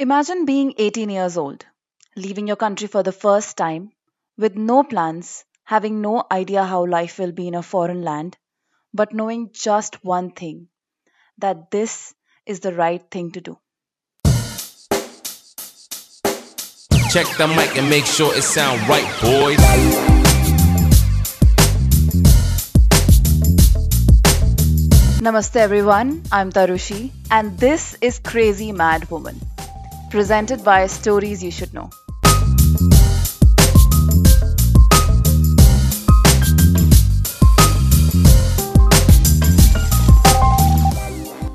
Imagine being 18 years old, leaving your country for the first time, with no plans, having no idea how life will be in a foreign land, but knowing just one thing that this is the right thing to do. Check the mic and make sure it sound right, boys. Namaste everyone, I'm Tarushi, and this is Crazy Mad Woman, presented by Stories You Should Know.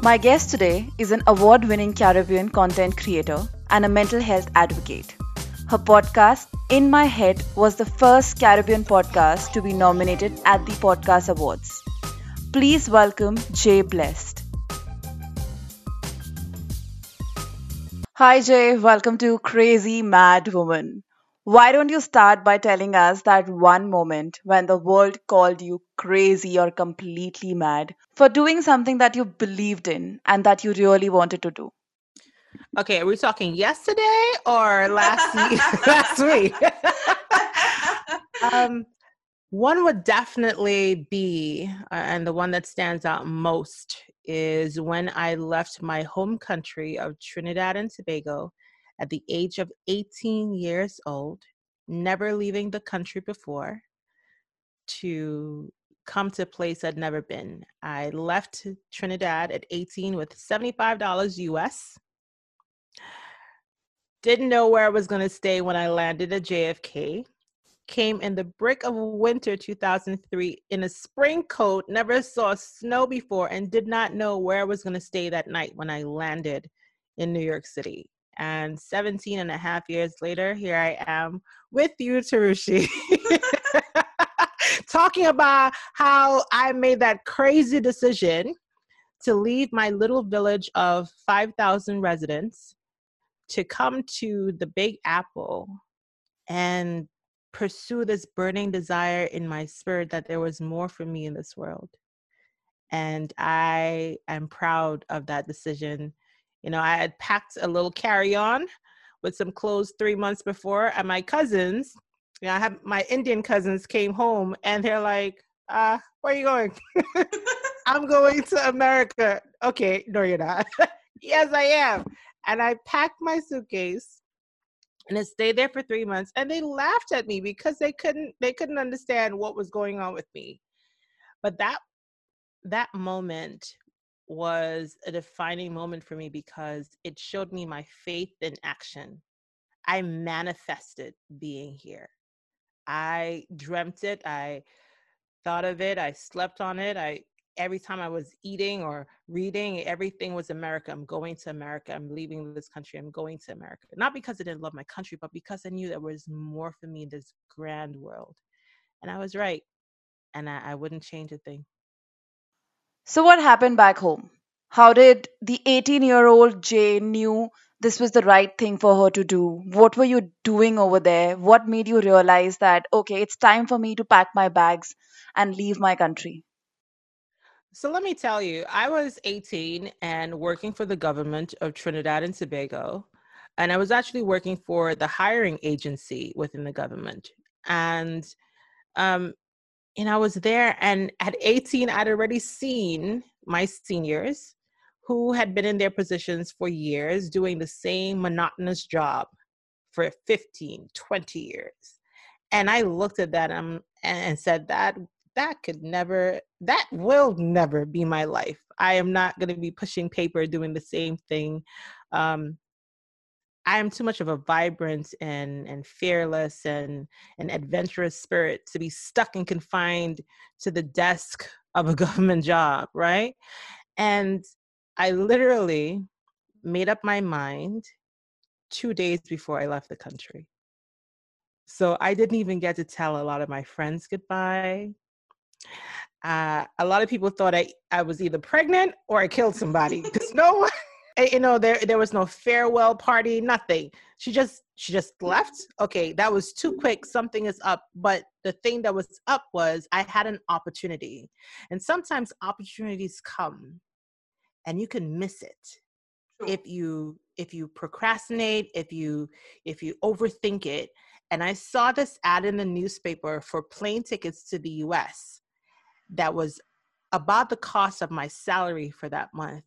My guest today is an award winning Caribbean content creator and a mental health advocate. Her podcast, In My Head, was the first Caribbean podcast to be nominated at the Podcast Awards. Please welcome Jay Blessed. Hi, Jay. Welcome to Crazy Mad Woman. Why don't you start by telling us that one moment when the world called you crazy or completely mad for doing something that you believed in and that you really wanted to do? Okay, are we talking yesterday or last week? last week. um, one would definitely be, uh, and the one that stands out most is when I left my home country of Trinidad and Tobago at the age of 18 years old, never leaving the country before, to come to a place I'd never been. I left Trinidad at 18 with $75 US. Didn't know where I was going to stay when I landed at JFK. Came in the brick of winter 2003 in a spring coat, never saw snow before, and did not know where I was going to stay that night when I landed in New York City. And 17 and a half years later, here I am with you, Tarushi, talking about how I made that crazy decision to leave my little village of 5,000 residents to come to the Big Apple and pursue this burning desire in my spirit that there was more for me in this world. And I am proud of that decision you know, I had packed a little carry on with some clothes three months before, and my cousins, you know, I have my Indian cousins came home and they're like, uh, where are you going? I'm going to America. Okay, no, you're not. yes, I am. And I packed my suitcase and it stayed there for three months and they laughed at me because they couldn't they couldn't understand what was going on with me but that that moment was a defining moment for me because it showed me my faith in action. I manifested being here. I dreamt it. I thought of it. I slept on it. I every time I was eating or reading, everything was America. I'm going to America. I'm leaving this country. I'm going to America. Not because I didn't love my country, but because I knew there was more for me in this grand world. And I was right. And I, I wouldn't change a thing. So, what happened back home? How did the 18 year old Jay knew this was the right thing for her to do? What were you doing over there? What made you realize that, okay, it's time for me to pack my bags and leave my country? So let me tell you, I was 18 and working for the government of Trinidad and Tobago. And I was actually working for the hiring agency within the government. And um, and I was there, and at 18, I'd already seen my seniors who had been in their positions for years doing the same monotonous job for 15, 20 years. And I looked at that and, and said, that that could never, that will never be my life. I am not going to be pushing paper doing the same thing. Um, I am too much of a vibrant and and fearless and an adventurous spirit to be stuck and confined to the desk of a government job, right? And I literally made up my mind two days before I left the country. So I didn't even get to tell a lot of my friends goodbye. Uh, a lot of people thought I, I was either pregnant or I killed somebody because no one you know there there was no farewell party nothing. She just she just left? Okay that was too quick. Something is up. But the thing that was up was i had an opportunity. And sometimes opportunities come and you can miss it. If you if you procrastinate, if you if you overthink it. And I saw this ad in the newspaper for plane tickets to the US that was about the cost of my salary for that month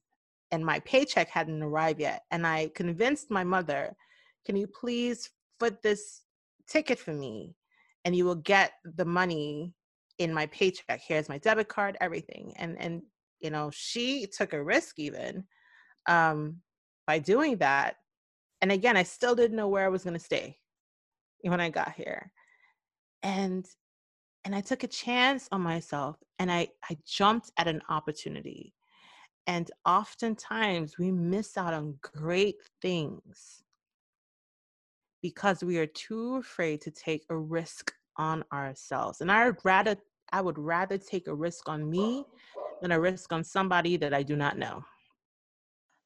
and my paycheck hadn't arrived yet and I convinced my mother, "Can you please foot this ticket for me and you will get the money in my paycheck. Here's my debit card, everything." And and you know, she took a risk even um by doing that. And again, I still didn't know where I was going to stay when I got here. And and I took a chance on myself and I I jumped at an opportunity. And oftentimes we miss out on great things because we are too afraid to take a risk on ourselves. And I would rather I would rather take a risk on me than a risk on somebody that I do not know.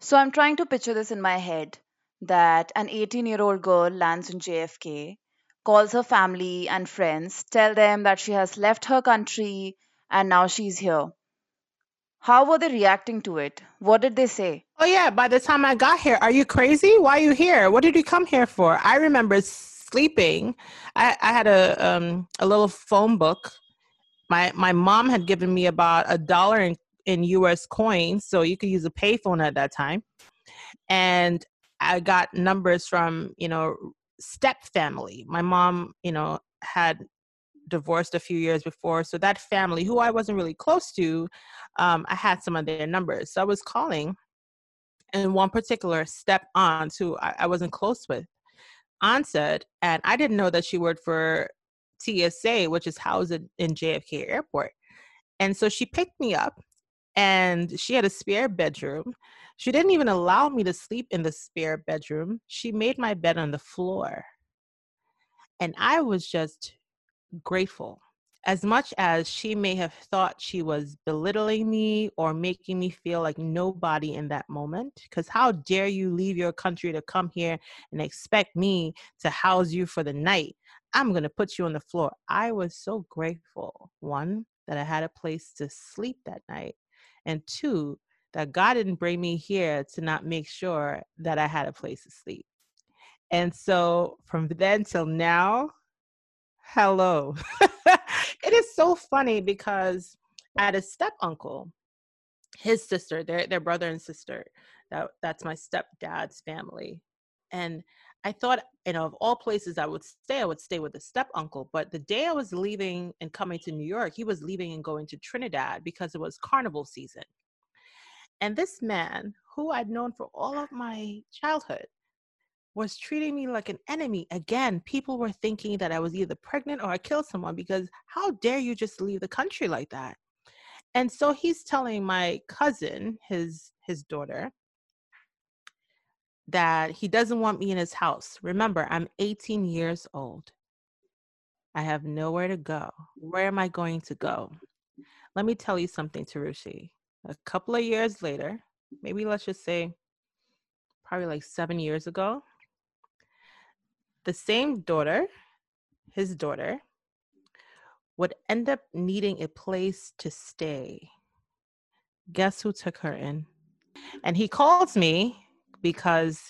So I'm trying to picture this in my head that an 18 year old girl lands in JFK, calls her family and friends, tell them that she has left her country and now she's here. How were they reacting to it? What did they say? Oh yeah, by the time I got here, are you crazy? Why are you here? What did you come here for? I remember sleeping. I, I had a um, a little phone book. My my mom had given me about a dollar in, in US coins, so you could use a payphone at that time. And I got numbers from, you know, step family. My mom, you know, had divorced a few years before. So that family, who I wasn't really close to, um, I had some of their numbers. So I was calling, and one particular step aunt who I, I wasn't close with answered, and I didn't know that she worked for TSA, which is housed in JFK Airport. And so she picked me up, and she had a spare bedroom. She didn't even allow me to sleep in the spare bedroom. She made my bed on the floor. And I was just grateful. As much as she may have thought she was belittling me or making me feel like nobody in that moment, because how dare you leave your country to come here and expect me to house you for the night? I'm going to put you on the floor. I was so grateful. One, that I had a place to sleep that night. And two, that God didn't bring me here to not make sure that I had a place to sleep. And so from then till now, hello. it is so funny because I had a step uncle, his sister, their their brother and sister. That that's my stepdad's family. And I thought, you know, of all places I would stay, I would stay with the step uncle. But the day I was leaving and coming to New York, he was leaving and going to Trinidad because it was carnival season. And this man, who I'd known for all of my childhood, was treating me like an enemy. Again, people were thinking that I was either pregnant or I killed someone because how dare you just leave the country like that? And so he's telling my cousin, his his daughter, that he doesn't want me in his house. Remember, I'm 18 years old. I have nowhere to go. Where am I going to go? Let me tell you something, Tarushi a couple of years later, maybe let's just say probably like seven years ago, the same daughter, his daughter, would end up needing a place to stay. Guess who took her in? And he calls me because,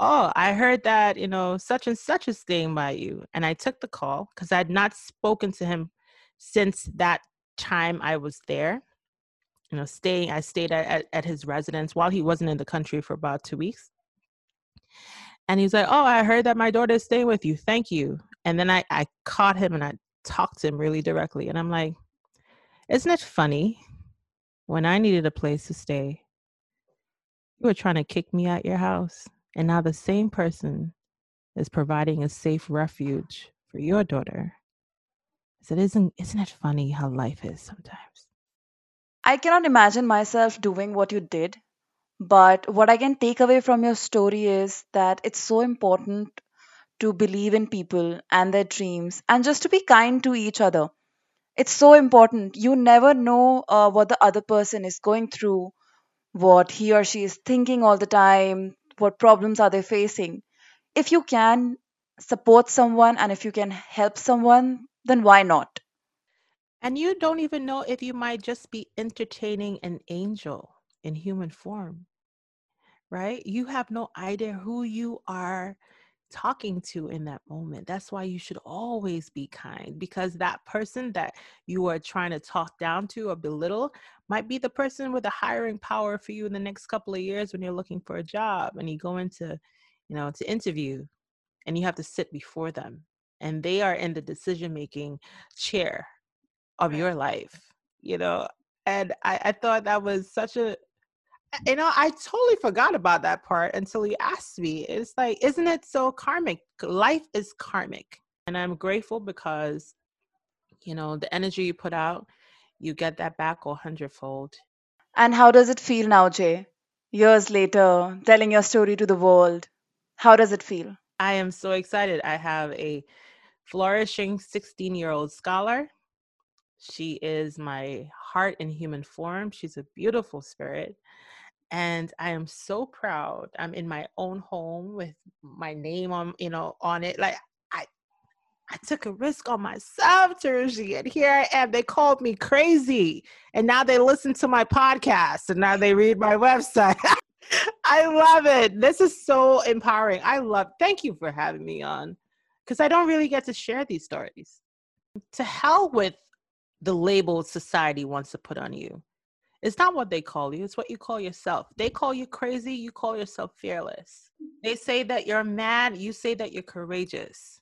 oh, I heard that, you know, such and such is staying by you. And I took the call because I had not spoken to him since that time I was there you know, staying, I stayed at, at, at his residence while he wasn't in the country for about two weeks. And he's like, Oh, I heard that my daughter is staying with you. Thank you. And then I, I caught him and I talked to him really directly. And I'm like, Isn't it funny? When I needed a place to stay, you were trying to kick me out your house. And now the same person is providing a safe refuge for your daughter. Said, Isn't isn't it funny how life is sometimes? I cannot imagine myself doing what you did, but what I can take away from your story is that it's so important to believe in people and their dreams and just to be kind to each other. It's so important. You never know uh, what the other person is going through, what he or she is thinking all the time, what problems are they facing. If you can support someone and if you can help someone, then why not? And you don't even know if you might just be entertaining an angel in human form. right? You have no idea who you are talking to in that moment. That's why you should always be kind because that person that you are trying to talk down to or belittle might be the person with the hiring power for you in the next couple of years when you're looking for a job and you go into, you know, to interview and you have to sit before them and they are in the decision making chair of your life, you know. And I, I thought that was such a you know, I totally forgot about that part until you asked me. It's like, isn't it so karmic? Life is karmic. And I'm grateful because, you know, the energy you put out, you get that back a hundredfold. And how does it feel now, Jay? Years later, telling your story to the world. How does it feel? I am so excited. I have a flourishing 16 year old scholar. She is my heart in human form. She's a beautiful spirit and I am so proud. I'm in my own home with my name on, you know, on it. Like I, I took a risk on myself, Jersey, and here I am. They called me crazy, and now they listen to my podcast, and now they read my website. I love it. This is so empowering. I love. Thank you for having me on, because I don't really get to share these stories. To hell with the label society wants to put on you it's not what they call you, it's what you call yourself. They call you crazy, you call yourself fearless. They mm-hmm. say that you're mad, you say that you're courageous.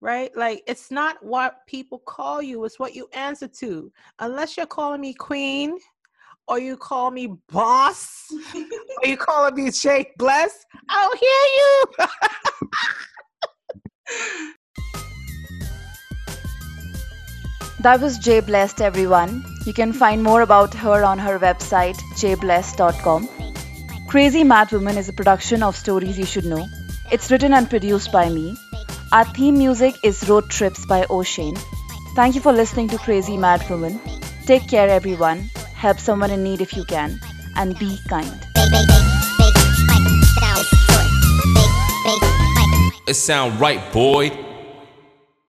Right? Like it's not what people call you, it's what you answer to. Unless you're calling me queen or you call me boss or you calling me Shake Bless, I'll hear you. That was Jay Blessed, everyone. You can find more about her on her website, jblessed.com. Crazy Mad Woman is a production of Stories You Should Know. It's written and produced by me. Our theme music is Road Trips by O'Shane. Thank you for listening to Crazy Mad Woman. Take care, everyone. Help someone in need if you can. And be kind. It sound right, boy.